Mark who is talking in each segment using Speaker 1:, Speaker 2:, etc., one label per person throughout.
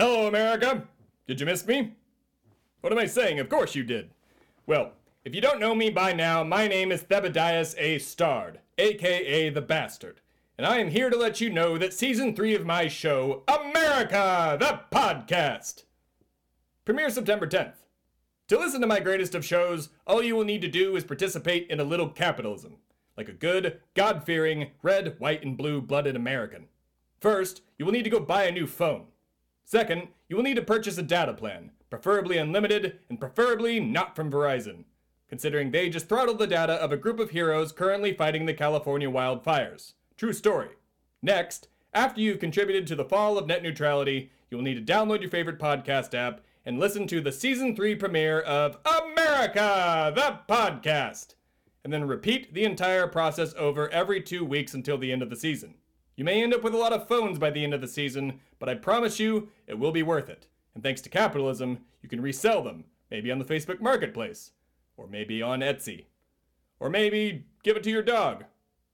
Speaker 1: Hello, America! Did you miss me? What am I saying? Of course you did. Well, if you don't know me by now, my name is Thebadias A. Stard, aka The Bastard, and I am here to let you know that season 3 of my show, America, the podcast, premieres September 10th. To listen to my greatest of shows, all you will need to do is participate in a little capitalism, like a good, God fearing, red, white, and blue blooded American. First, you will need to go buy a new phone. Second, you will need to purchase a data plan, preferably unlimited, and preferably not from Verizon, considering they just throttled the data of a group of heroes currently fighting the California wildfires. True story. Next, after you've contributed to the fall of net neutrality, you will need to download your favorite podcast app and listen to the season 3 premiere of America, the podcast, and then repeat the entire process over every two weeks until the end of the season. You may end up with a lot of phones by the end of the season, but I promise you it will be worth it. And thanks to capitalism, you can resell them, maybe on the Facebook Marketplace, or maybe on Etsy, or maybe give it to your dog.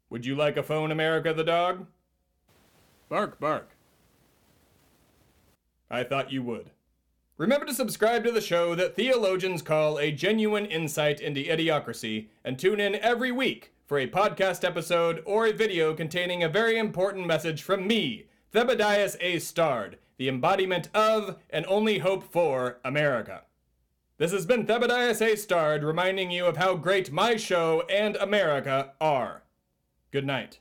Speaker 1: Would you like a phone, America the dog? Bark, bark. I thought you would. Remember to subscribe to the show that theologians call a genuine insight into idiocracy, and tune in every week for a podcast episode or a video containing a very important message from me, Thebadias A. Stard, the embodiment of and only hope for America. This has been Thebadias A. Stard reminding you of how great my show and America are. Good night.